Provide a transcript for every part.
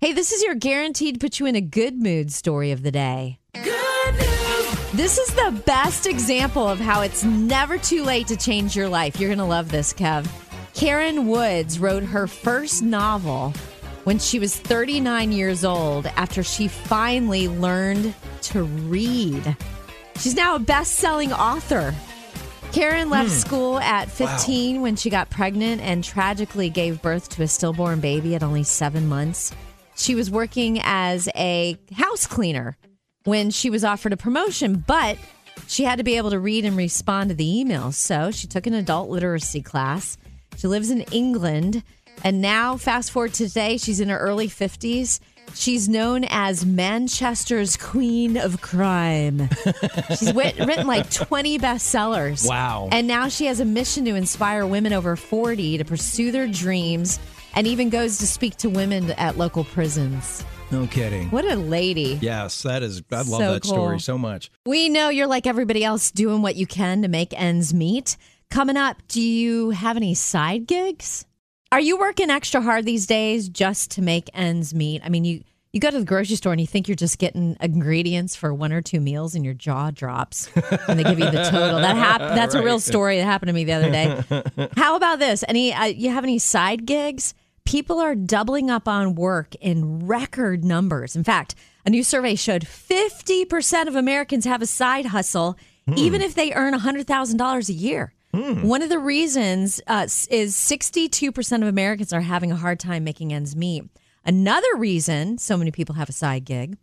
Hey, this is your guaranteed put you in a good mood story of the day. This is the best example of how it's never too late to change your life. You're going to love this, Kev. Karen Woods wrote her first novel when she was 39 years old after she finally learned to read. She's now a best selling author. Karen left hmm. school at 15 when she got pregnant and tragically gave birth to a stillborn baby at only seven months. She was working as a house cleaner when she was offered a promotion, but she had to be able to read and respond to the emails. So she took an adult literacy class. She lives in England. And now, fast forward to today, she's in her early 50s. She's known as Manchester's Queen of Crime. She's writ- written like 20 bestsellers. Wow. And now she has a mission to inspire women over 40 to pursue their dreams and even goes to speak to women at local prisons. No kidding. What a lady. Yes, that is. I love So that cool. story so much. We know you're like everybody else doing what you can to make ends meet. Coming up, do you have any side gigs? Are you working extra hard these days just to make ends meet? I mean, you you go to the grocery store and you think you're just getting ingredients for one or two meals and your jaw drops when they give you the total. That hap- that's a real story that happened to me the other day. How about this? Any uh, you have any side gigs? People are doubling up on work in record numbers. In fact, a new survey showed 50% of Americans have a side hustle, even if they earn $100,000 a year. One of the reasons uh, is 62% of Americans are having a hard time making ends meet. Another reason so many people have a side gig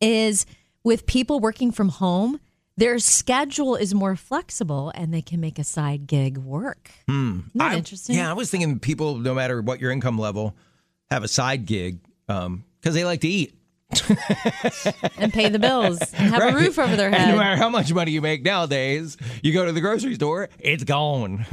is with people working from home, their schedule is more flexible and they can make a side gig work. Hmm. That I- interesting? Yeah, I was thinking people, no matter what your income level, have a side gig um, because they like to eat. And pay the bills and have Right. a roof over their And head. no matter how much money you make nowadays, you go to the grocery store, it's gone.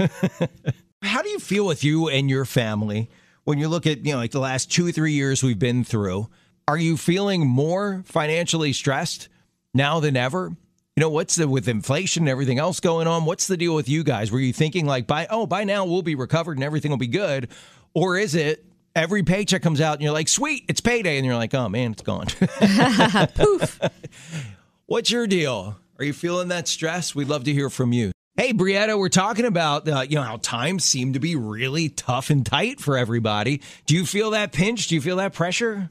how do you feel with you and your family when you look at, you know, like the last two or three years we've been through? Are you feeling more financially stressed now than ever? You know, what's the with inflation and everything else going on? What's the deal with you guys? Were you thinking like by oh, by now we'll be recovered and everything will be good? Or is it every paycheck comes out and you're like, sweet, it's payday, and you're like, oh man, it's gone. Poof. What's your deal? Are you feeling that stress? We'd love to hear from you. Hey, Brietta, we're talking about uh, you know how times seem to be really tough and tight for everybody. Do you feel that pinch? Do you feel that pressure?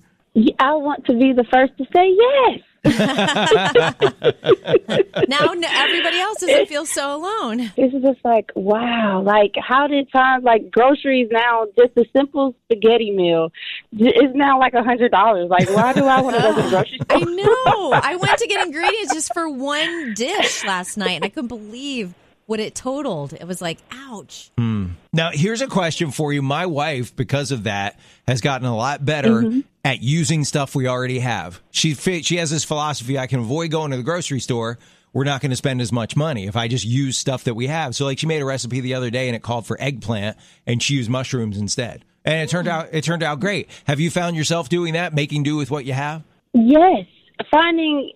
I want to be the first to say yes. Now everybody else doesn't feel so alone. This is just like, wow, like how did times like groceries now just a simple spaghetti meal is now like a hundred dollars. Like why do I want to go to the grocery store? I know. I went to get ingredients just for one dish last night and I couldn't believe what it totaled. It was like, ouch. Hmm. Now, here's a question for you. My wife, because of that, has gotten a lot better mm-hmm. At using stuff we already have. She she has this philosophy: I can avoid going to the grocery store. We're not going to spend as much money if I just use stuff that we have. So, like, she made a recipe the other day, and it called for eggplant, and she used mushrooms instead, and it turned mm. out it turned out great. Have you found yourself doing that, making do with what you have? Yes, finding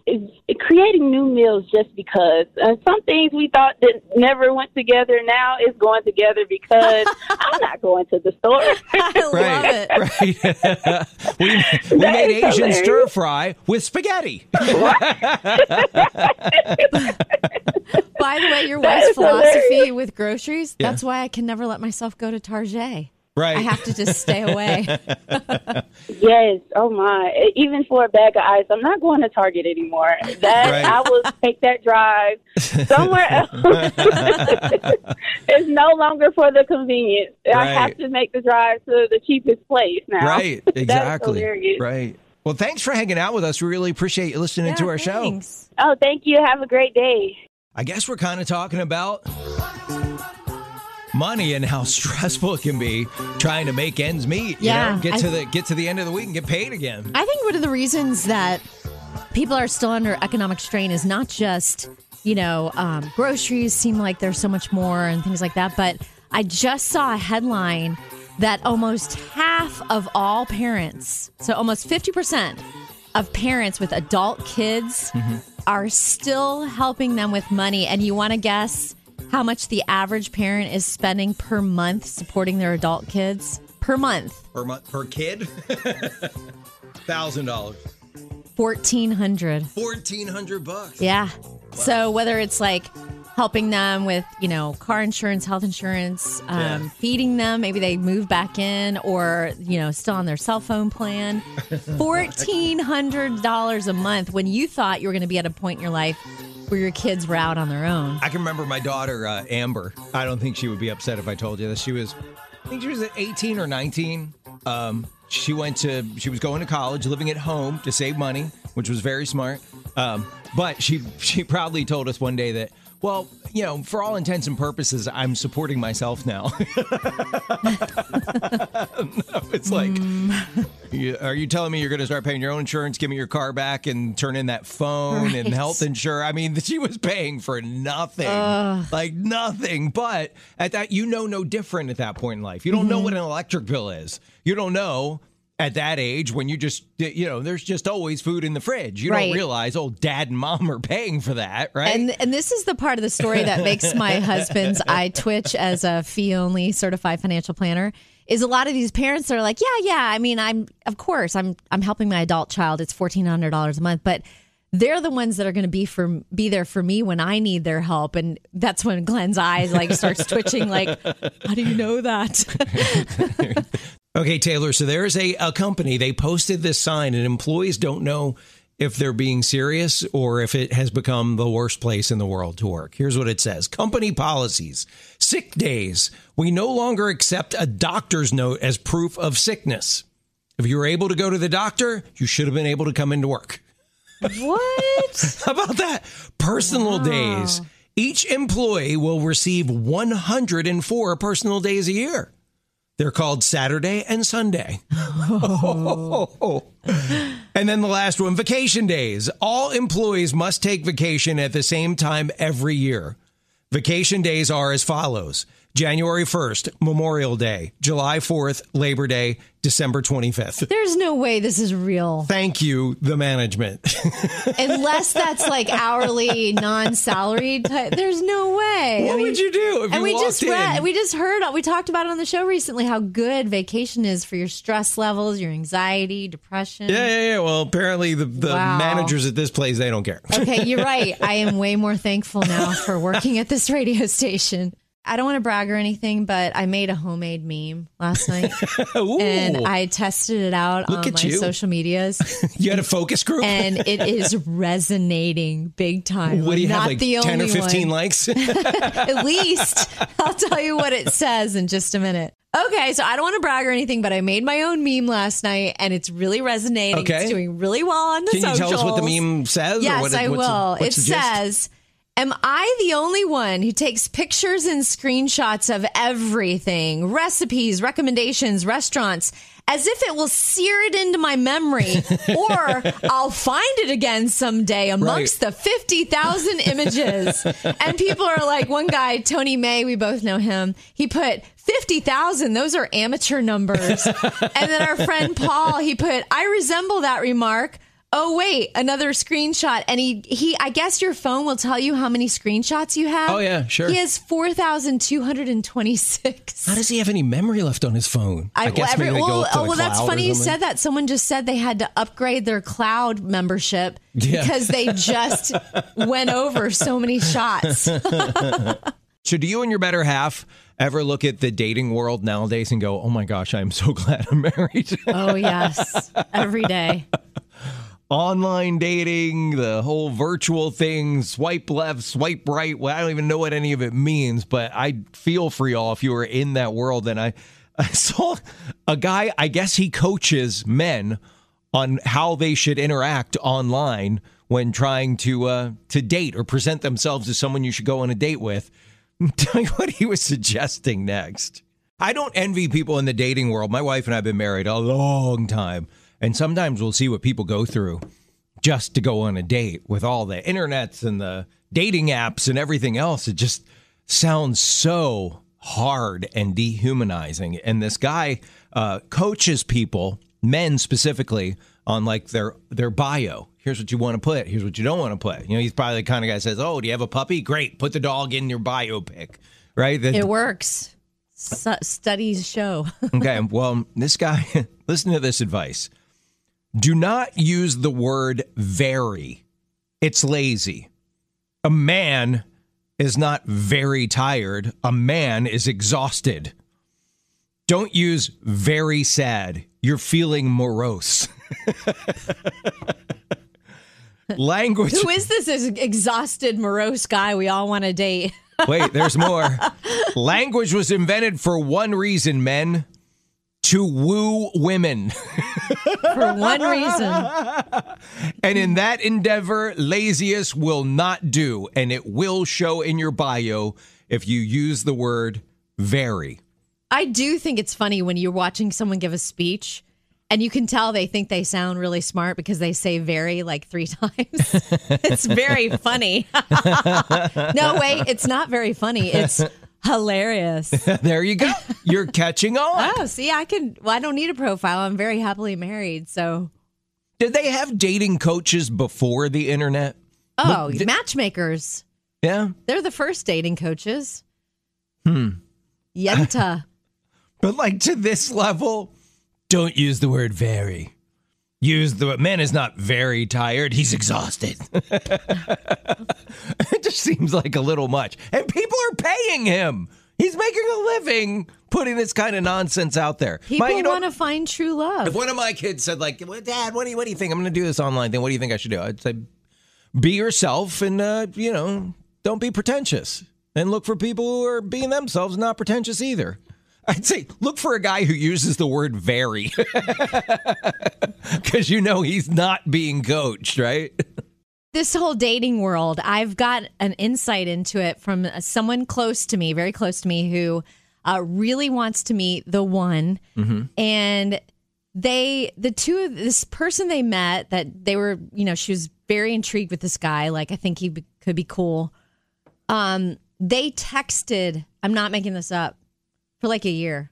creating new meals just because uh, some things we thought that never went together now is going together because I'm not going to the store. I love it. Right. we we That made Asian hilarious. stir fry with spaghetti. By the way, your wife's philosophy hilarious. with groceries, Yeah. that's why I can never let myself go to Target. Right. I have to just stay away. Yes. Oh my. Even for a bag of ice, I'm not going to Target anymore. That Right. I will take that drive somewhere else. it's no longer for the convenience. I have to make the drive to the cheapest place now. Right, exactly. hilarious. Right. Well, thanks for hanging out with us. We really appreciate you listening to Yeah, our show. Oh, thank you. Have a great day. I guess we're kind of talking about money and how stressful it can be trying to make ends meet. You Yeah, know, get I- to the get to the end of the week and get paid again. I think one of the reasons that people are still under economic strain is not just, you know, um, groceries seem like there's so much more and things like that, but I just saw a headline that almost half of all parents, so almost 50% of parents with adult kids, are still helping them with money. And you want to guess how much the average parent is spending per month supporting their adult kids? Per month. Per month per kid. Thousand dollars. Fourteen hundred. Fourteen hundred bucks. Yeah. So whether it's like helping them with, you know, car insurance, health insurance, um, Yeah. feeding them, maybe they move back in or, you know, still on their cell phone plan. $1,400 a month when you thought you were going to be at a point in your life where your kids were out on their own. I can remember my daughter uh, Amber. I don't think she would be upset if I told you that She was, I think she was 18 or 19. Um, she went to, she was going to college, living at home to save money, which was very smart. Um, but she, she proudly told us one day that, well, you know, for all intents and purposes, I'm supporting myself now. No, it's like, mm. you- are you telling me you're going to start paying your own insurance, give me your car back, and turn in that phone and health insurance? I mean, she was paying for nothing, like nothing. But at that, you know, no different at that point in life. You don't know mm-hmm. what an electric bill is. You don't know at that age when you just, you know, there's just always food in the fridge. You Right. don't realize, oh, dad and mom are paying for that, right? And and this is the part of the story that makes my husband's eye twitch as a fee only certified financial planner is a lot of these parents are like, yeah, yeah. I mean, I'm of course I'm I'm helping my adult child. It's fourteen hundred dollars a month, but they're the ones that are going to be for be there for me when I need their help, and that's when Glenn's eyes like starts twitching. Like, how do you know that? Okay, Taylor. So there's a, a company, they posted this sign, and employees don't know if they're being serious or if it has become the worst place in the world to work. Here's what it says Company policies, sick days. We no longer accept a doctor's note as proof of sickness. If you were able to go to the doctor, you should have been able to come into work. what? How about that? Personal days. Each employee will receive 104 personal days a year. They're called Saturday and Sunday. and then the last one vacation days. All employees must take vacation at the same time every year. Vacation days are as follows January 1st, Memorial Day, July 4th, Labor Day, December 25th. There's no way this is real. Thank you, the management. Unless that's like hourly, non-salaried. Type. There's no way. what I mean, would you do if and you we just read, we just heard, we talked about it on the show recently how good vacation is for your stress levels, your anxiety, depression. Yeah, yeah, yeah. Well, apparently the, the Wow. managers at this place they don't care. Okay, you're right. I am way more thankful now for working at this radio station. I don't want to brag or anything, but I made a homemade meme last night and I tested it out Look on my you. social medias you had a focus group. and it is resonating big time. what do you Not have, like the ten or fifteen one. likes? At least I'll tell you what it says in just a minute. Okay, so I don't want to brag or anything, but I made my own meme last night and it's really resonating. Okay. It's doing really well on the Can you tell us what the meme says? or Yes, what I will. it says, Am I the only one who takes pictures and screenshots of everything, recipes, recommendations, restaurants, as if it will sear it into my memory or I'll find it again someday amongst the 50,000 images? And people are like, one guy, Tony May, we both know him, he put 50,000, those are amateur numbers. and then our friend Paul, he put, I resemble that remark. Oh wait, another screenshot, and he he. I guess your phone will tell you how many screenshots you have. Oh, yeah, sure. He has four thousand two hundred and twenty six. How does he have any memory left on his phone? I, guess every, maybe well, oh, well, that's funny you said that. Someone just said they had to upgrade their cloud membership Yeah. because they just went over so many shots. So, do you and your better half ever look at the dating world nowadays and go, "Oh my gosh, I'm so glad I'm married"? oh yes, every day. Online dating, the whole virtual thing, swipe left, swipe right. Well, I don't even know what any of it means, but I feel for y'all if you were in that world. And I, I saw a guy. I guess he coaches men on how they should interact online when trying to uh, to date or present themselves as someone you should go on a date with. Tell you what he was suggesting next. I don't envy people in the dating world. My wife and I have been married a long time, and sometimes we'll see what people go through just to go on a date with all the internets and the dating apps and everything else. It just sounds so hard and dehumanizing. And this guy uh, coaches people, men specifically, on like their their bio. Here's what you want to put. Here's what you don't want to put. You know, he's probably the kind of guy that says, "Oh, do you have a puppy? Great, put the dog in your bio pic." Right? That- It works. Su- studies show. okay, well, this guy, listen to this advice. Do not use the word very. It's lazy. A man is not very tired, a man is exhausted. Don't use very sad. You're feeling morose. Language. Who is this exhausted, morose guy we all want to date? Wait, there's more. Language was invented for one reason, men to woo women. for one reason. And in that endeavor, laziest will not do, and it will show in your bio if you use the word very. I do think it's funny when you're watching someone give a speech and you can tell they think they sound really smart because they say very like three times. it's very funny. no, wait, it's not very funny. It's hilarious. there you go. You're catching on. Oh, see, I can, well, I don't need a profile. I'm very happily married. So, did they have dating coaches before the internet? Oh, th- matchmakers. Yeah. They're the first dating coaches. Hmm. Yenta. but like to this level, don't use the word very. Use the man is not very tired. He's exhausted. it just seems like a little much. And people are paying him. He's making a living putting this kind of nonsense out there. People you know, want to find true love. If one of my kids said, like, well, Dad, what do you what do you think? I'm going to do this online thing. What do you think I should do? I'd say, be yourself, and uh, you know, don't be pretentious, and look for people who are being themselves, not pretentious either. I'd say look for a guy who uses the word very. Because you know he's not being coached, right? This whole dating world, I've got an insight into it from someone close to me, very close to me, who uh, really wants to meet the one. Mm-hmm. And they, the two, this person they met, that they were, you know, she was very intrigued with this guy. Like, I think he could be cool. Um, they texted, I'm not making this up for like a year.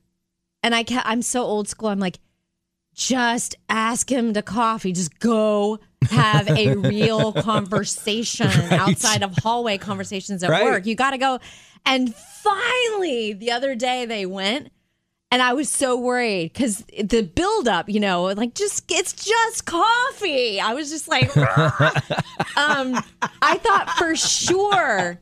And I ca- I'm so old school. I'm like, just ask him to coffee. Just go have a real conversation right. outside of hallway conversations at right. work. You got to go. And finally, the other day they went and I was so worried because the buildup, you know, like just it's just coffee. I was just like, um, I thought for sure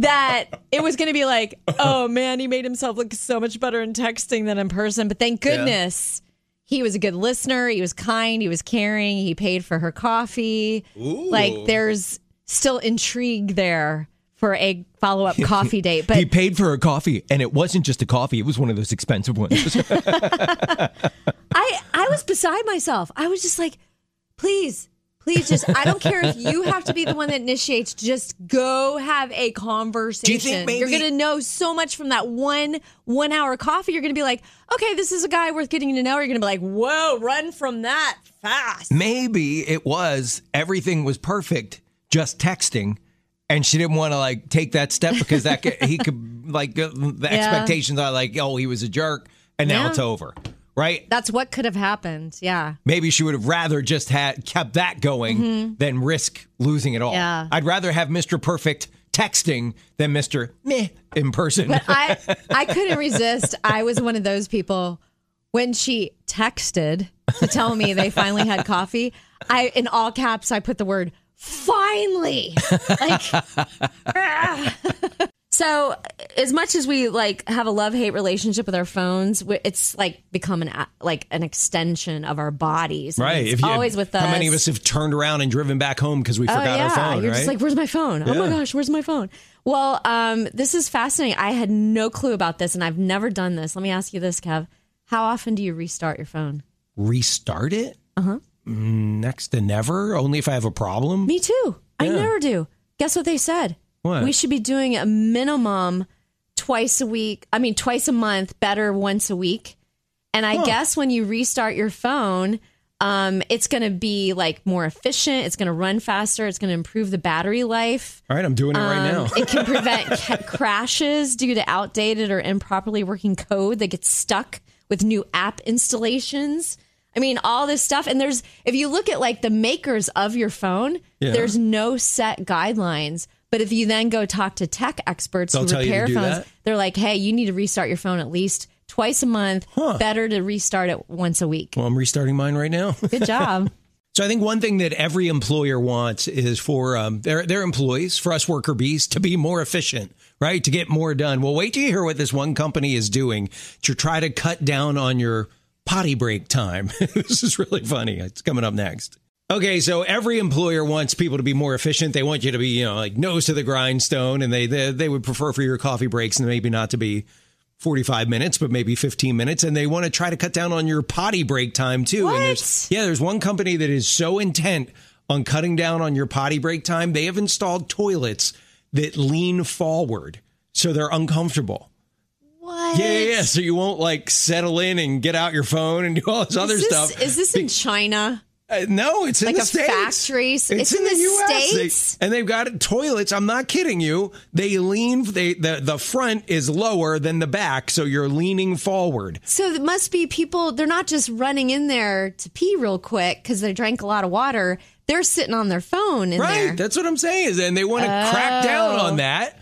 that it was going to be like, oh man, he made himself look so much better in texting than in person. But thank goodness. Yeah. He was a good listener. He was kind. He was caring. He paid for her coffee. Ooh. Like, there's still intrigue there for a follow up coffee date. But he paid for a coffee, and it wasn't just a coffee; it was one of those expensive ones. I I was beside myself. I was just like, please. Please just, I don't care if you have to be the one that initiates, just go have a conversation. Do you think maybe- You're going to know so much from that one one hour coffee. You're going to be like, okay, this is a guy worth getting to know. You're going to be like, whoa, run from that fast. Maybe it was everything was perfect, just texting and she didn't want to like take that step because that could, he could like the yeah. expectations are like oh he was a jerk and now yeah. it's over right? That's what could have happened yeah. Maybe she would have rather just had kept that going mm-hmm. than risk losing it all. Yeah. I'd rather have mr perfect texting than mr meh in person. But i i couldn't resist. I was one of those people. When she texted to tell me they finally had coffee i in all caps i put the word finally! Like so as much as we like have a love-hate relationship with our phones it's like become an like an extension of our bodies. Right it's always with us how many of us. have turned around and driven back home because we oh, forgot yeah. our phone you're right? just like where's my phone? Yeah. oh my gosh where's my phone? Well um, this is fascinating. I had no clue about this and i've never done this. Let me ask you this kev. How often do you restart your phone? Restart it? Uh-huh next to never only if i have a problem me too I never do. Guess what they said? What? We should be doing a minimum twice a week. I mean, twice a month, better once a week. And I huh. guess when you restart your phone, um, it's going to be like more efficient. It's going to run faster. It's going to improve the battery life. All right, I'm doing it um, right now. it can prevent ca- crashes due to outdated or improperly working code that gets stuck with new app installations. I mean, all this stuff. And there's, if you look at like the makers of your phone, yeah. there's no set guidelines. But if you then go talk to tech experts They'll who repair phones, that? they're like, hey, you need to restart your phone at least twice a month. Huh. Better to restart it once a week. Well, I'm restarting mine right now. Good job. So I think one thing that every employer wants is for um, their their employees, for us worker bees, to be more efficient, right? To get more done. Well, wait till you hear what this one company is doing to try to cut down on your potty break time. this is really funny. It's coming up next. Okay, so every employer wants people to be more efficient. They want you to be, you know, like nose to the grindstone, and they they, they would prefer for your coffee breaks and maybe not to be 45 minutes, but maybe 15 minutes. And they want to try to cut down on your potty break time too. What? And there's, yeah, there's one company that is so intent on cutting down on your potty break time. They have installed toilets that lean forward so they're uncomfortable. What? Yeah, yeah. So you won't like settle in and get out your phone and do all this other this, stuff. is this in China? Uh, no, it's in Like the a States. factory? It's It's, in in, the, the U.S. They- States? and they've got toilets. I'm not kidding you. They lean. They the the front is lower than the back, so you're leaning forward. So it must be people, they're not just running in there to pee real quick because they drank a lot of water. They're sitting on their phone in Right. there. That's what I'm saying. Is and they want to crack down Oh. on that.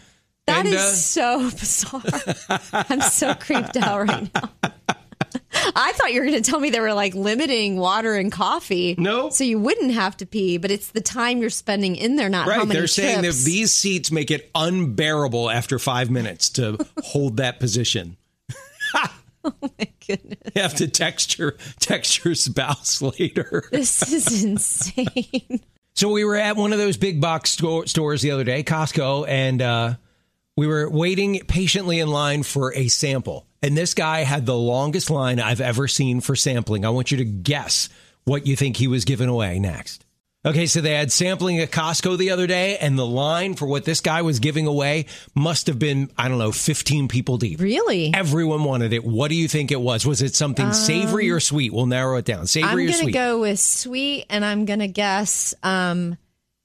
That uh, so bizarre. I'm so creeped out right now. I thought you were going to tell me they were like limiting water and coffee. No. So you wouldn't have to pee, but it's the time you're spending in there, not how Right, many they're saying that trips. these seats make it unbearable after five minutes to hold that position. Oh my goodness. You have to text your text your spouse later. This is insane. So we were at one of those big box store, stores the other day, Costco, and uh, we were waiting patiently in line for a sample. And this guy had the longest line I've ever seen for sampling. I want you to guess what you think he was giving away next. Okay, so they had sampling at Costco the other day, and the line for what this guy was giving away must have been, I don't know, 15 people deep. Really? Everyone wanted it. What do you think it was? Was it something savory or sweet? We'll narrow it down. Savory I'm Savory or going to go with sweet, and I'm going to guess um,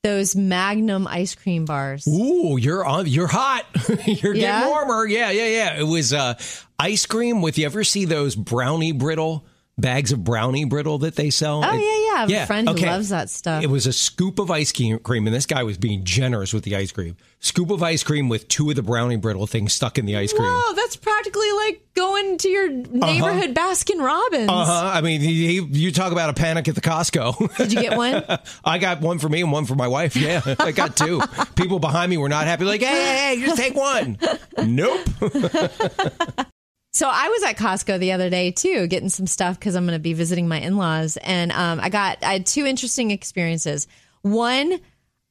those Magnum ice cream bars. Ooh, you're on. You're hot. you're Yeah? getting warmer. Yeah, yeah, yeah. It was uh, ice cream with. You ever see those brownie brittle bags of brownie brittle that they sell? Oh, yeah, yeah. I have yeah, a friend who loves that stuff. It was a scoop of ice cream, and this guy was being generous with the ice cream. Scoop of ice cream with two of the brownie brittle things stuck in the ice cream. Whoa, that's practically like going to your neighborhood Baskin Robbins. Uh huh. I mean, he, he, you talk about a panic at the Costco. Did you get one? I got one for me and one for my wife. Yeah, I got two. People behind me were not happy. Like, hey, hey, hey, just take one. nope. So I was at Costco the other day too, getting some stuff because I'm going to be visiting my in-laws, and um, I got I had two interesting experiences. One,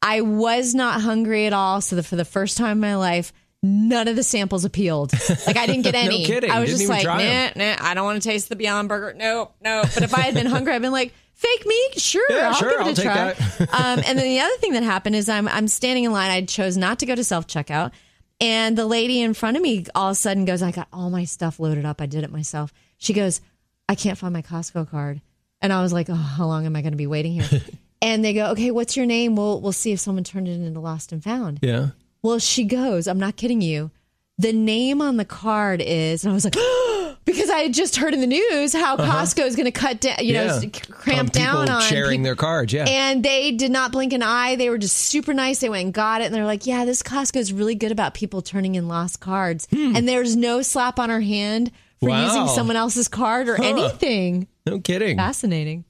I was not hungry at all, so the, for the first time in my life, none of the samples appealed. Like I didn't get any. no kidding. I was Didn't just like, nah, nah, I don't want to taste the Beyond Burger. Nope, nope. But if I had been hungry, I'd been like. Fake meat, sure, Yeah, I'll sure, give it I'll a try. um, and then the other thing that happened is I'm I'm standing in line. I chose not to go to self checkout, and the lady in front of me all of a sudden goes, "I got all my stuff loaded up. I did it myself." She goes, "I can't find my Costco card," and I was like, "Oh, how long am I going to be waiting here?" and they go, "Okay, what's your name? We'll we'll see if someone turned it into lost and found." Yeah. Well, she goes, I'm not kidding you. The name on the card is, and I was like, oh, because I had just heard in the news how Costco is going to cut down, you know, Uh-huh. Yeah. s- cramp Um, down on sharing peop- their cards. Yeah. And they did not blink an eye. They were just super nice. They went and got it. And they're like, yeah, this Costco is really good about people turning in lost cards. And there's no slap on her hand for Hmm. Wow. using someone else's card or anything. no kidding. Fascinating.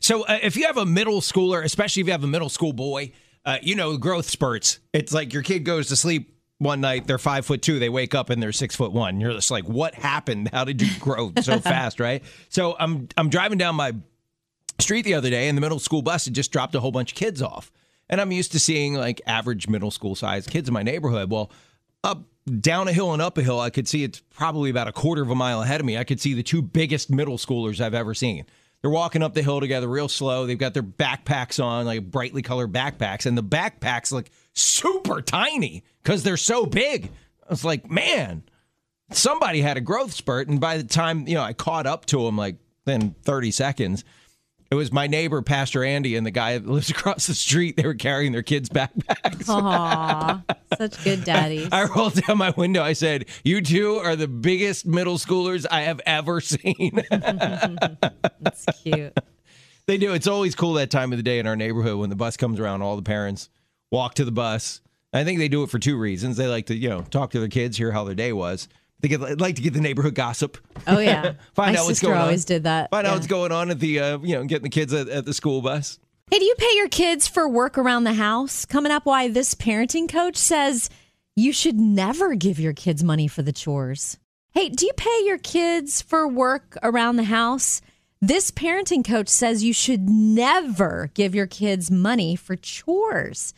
So uh, if you have a middle schooler, especially if you have a middle school boy, uh, you know growth spurts. It's like your kid goes to sleep one night, they're five foot two, they wake up and they're six foot one. You're just like, what happened? How did you grow so fast, right? So I'm I'm driving down my street the other day, and the middle school bus had just dropped a whole bunch of kids off, and I'm used to seeing like average middle school size kids in my neighborhood. Well, up down a hill and up a hill, I could see it's probably about a quarter of a mile ahead of me. I could see the two biggest middle schoolers I've ever seen. They're walking up the hill together real slow. They've got their backpacks on, like brightly colored backpacks, and the backpacks look super tiny because they're so big. I was like, man, somebody had a growth spurt. And by the time, you know, I caught up to them, like then 30 seconds, it was my neighbor, Pastor Andy, and the guy that lives across the street. They were carrying their kids' backpacks. Aw, such good daddies. I rolled down my window. I said, You two are the biggest middle schoolers I have ever seen. That's cute. they do. It's always cool that time of the day in our neighborhood when the bus comes around, all the parents walk to the bus. I think they do it for two reasons. They like to, you know, talk to their kids, hear how their day was. They get, like to get the neighborhood gossip. Oh, yeah. Find My out what's going on. always did that. Find out what's going on at the, uh, you know, getting the kids at, at the school bus. Hey, do you pay your kids for work around the house? Coming up, why this parenting coach says you should never give your kids money for the chores. Hey, do you pay your kids for work around the house? This parenting coach says you should never give your kids money for chores.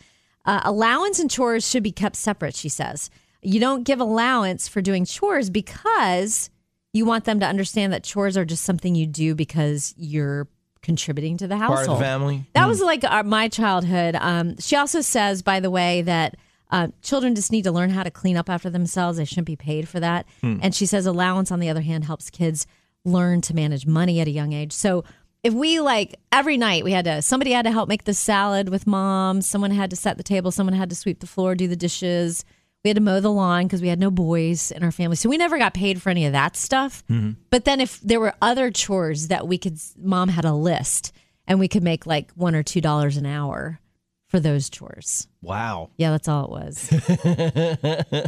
Uh, allowance and chores should be kept separate, she says. You don't give allowance for doing chores because you want them to understand that chores are just something you do because you're contributing to the household. Part of the family. That was like uh, my childhood. Um, she also says, by the way, that uh, children just need to learn how to clean up after themselves. They shouldn't be paid for that. And she says allowance, on the other hand, helps kids learn to manage money at a young age. So if we like every night we had to somebody had to help make the salad with mom, someone had to set the table, someone had to sweep the floor, do the dishes. We had to mow the lawn because we had no boys in our family. So we never got paid for any of that stuff. But then if there were other chores that we could mom had a list and we could make like 1 or 2 dollars an hour for those chores. Wow. Yeah, that's all it was.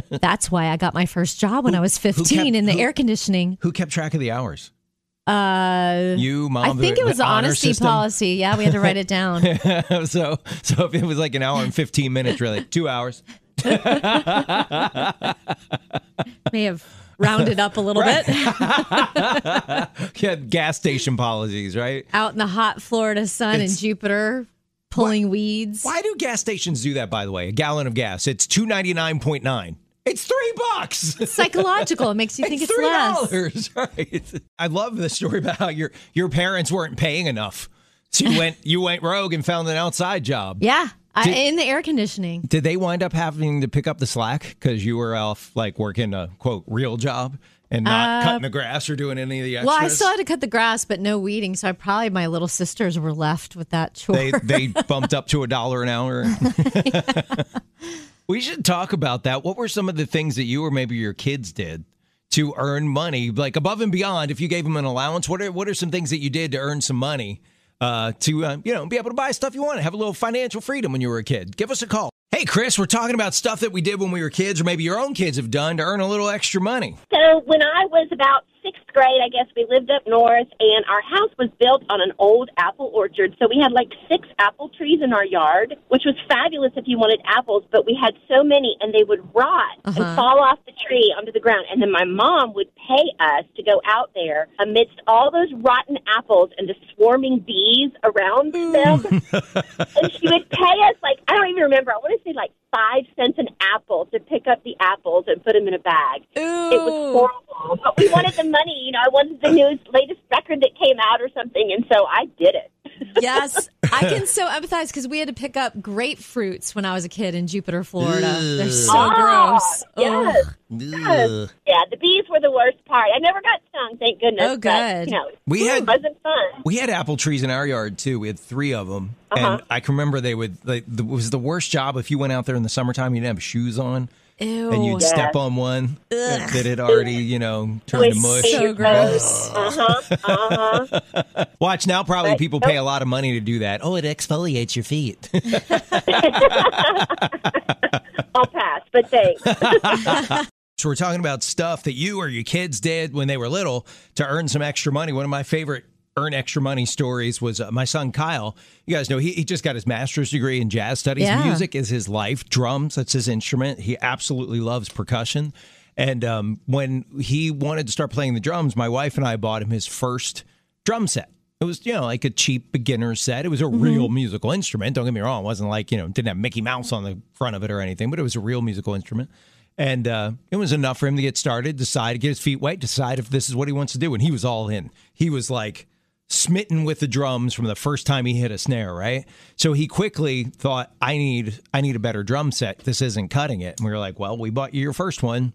that's why I got my first job when I was 15 kept- in the who- air conditioning. Who kept track of the hours? Uh You, mom. I think the- it was the the honor honesty system? policy. Yeah, we had to write it down. so, so if it was like an hour and fifteen minutes, really two hours. May have rounded up a little bit. Had gas station policies, right? Out in the hot Florida sun in Jupiter, pulling weeds. Why do gas stations do that? By the way, a gallon of gas, it's two ninety nine point nine. It's three bucks. Psychological. It makes you think it's, three less. dollars, right? I love the story about how your your parents weren't paying enough, so you went you went rogue and found an outside job. Yeah, Did- in the air conditioning. Did they wind up having to pick up the slack because you were off like working a quote real job and not cutting the grass or doing any of the extras? Uh, Well, I still had to cut the grass, but no weeding. So I probably my little sisters were left with that chore. they they bumped up to a dollar an hour. we should talk about that. What were some of the things that you or maybe your kids did to earn money, like above and beyond? If you gave them an allowance, what are what are some things that you did to earn some money uh, to uh, you know be able to buy stuff you want, have a little financial freedom when you were a kid? Give us a call. Hey, Chris, we're talking about stuff that we did when we were kids, or maybe your own kids have done to earn a little extra money. So when I was about sixth grade, I guess we lived up north, and our house was built on an old apple orchard. So we had like six apple trees in our yard, which was fabulous if you wanted apples. But we had so many, and they would rot and uh-huh. fall off the tree onto the ground. And then my mom would pay us to go out there amidst all those rotten apples and the swarming bees around them. and she would pay us like I don't even remember. I want to say like five cents an apple to pick up the apples and put them in a bag. It was horrible, but we wanted the money. You know, I wanted the newest latest record that came out or something, and so I did it. yes, I can so empathize because we had to pick up grapefruits when I was a kid in Jupiter, Florida. They're so Ah, gross. yes. Ugh. Ugh. Yeah, the bees were the worst part. I never got stung, thank goodness. Oh, But, good. you know, We had- it wasn't fun. We had apple trees in our yard too. We had three of them, and I can remember they would. Like, it was the worst job if you went out there in the summertime. You didn't have shoes on, Ew. and you'd Yeah. step on one that that had already, you know, turned to mush. So gross. Uh huh. Uh huh. Watch now. Probably Right. people pay a lot of money to do that. Oh, it exfoliates your feet. I'll pass, but thanks. so we're talking about stuff that you or your kids did when they were little to earn some extra money. One of my favorite earn extra money stories was uh, my son Kyle. You guys know he, he just got his master's degree in jazz studies. Yeah. Music is his life. Drums, that's his instrument. He absolutely loves percussion. And um, when he wanted to start playing the drums, my wife and I bought him his first drum set. It was, you know, like a cheap beginner set. It was a Mm-hmm. real musical instrument. Don't get me wrong. It wasn't like, you know, didn't have Mickey Mouse on the front of it or anything, but it was a real musical instrument. And uh, it was enough for him to get started, decide to get his feet wet, decide if this is what he wants to do. And he was all in. He was like smitten with the drums from the first time he hit a snare, right? So he quickly thought, I need I need a better drum set. This isn't cutting it. And we were like, Well, we bought you your first one.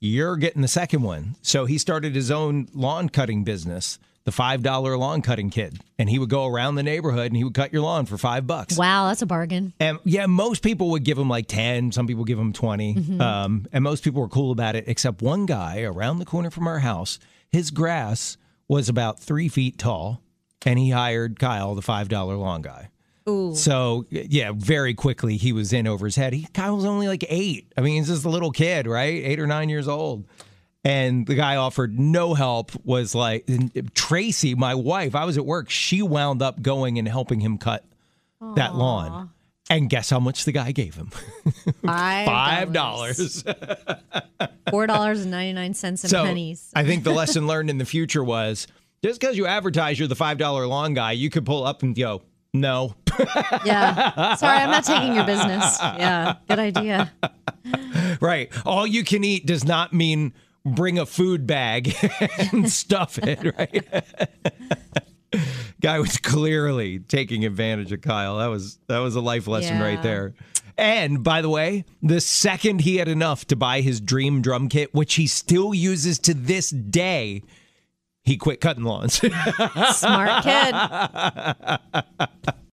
You're getting the second one. So he started his own lawn cutting business, the five dollar lawn cutting kid. And he would go around the neighborhood and he would cut your lawn for five bucks. Wow, that's a bargain. And yeah, most people would give him like 10. Some people give him 20. Um, and most people were cool about it, except one guy around the corner from our house. His grass was about three feet tall. And he hired Kyle, the $5 lawn guy. Ooh. So yeah, very quickly he was in over his head. He Kyle was only like eight. I mean, he's just a little kid, right? Eight or nine years old. And the guy offered no help. Was like Tracy, my wife. I was at work. She wound up going and helping him cut that lawn. And guess how much the guy gave him? Five dollars. Four dollars and ninety nine cents and so pennies. I think the lesson learned in the future was just because you advertise you're the five dollar lawn guy, you could pull up and go, no. yeah. Sorry, I'm not taking your business. Yeah. Good idea. right. All you can eat does not mean bring a food bag and stuff it, right? Guy was clearly taking advantage of Kyle. That was that was a life lesson Yeah. right there. And by the way, the second he had enough to buy his dream drum kit, which he still uses to this day, he quit cutting lawns. Smart kid.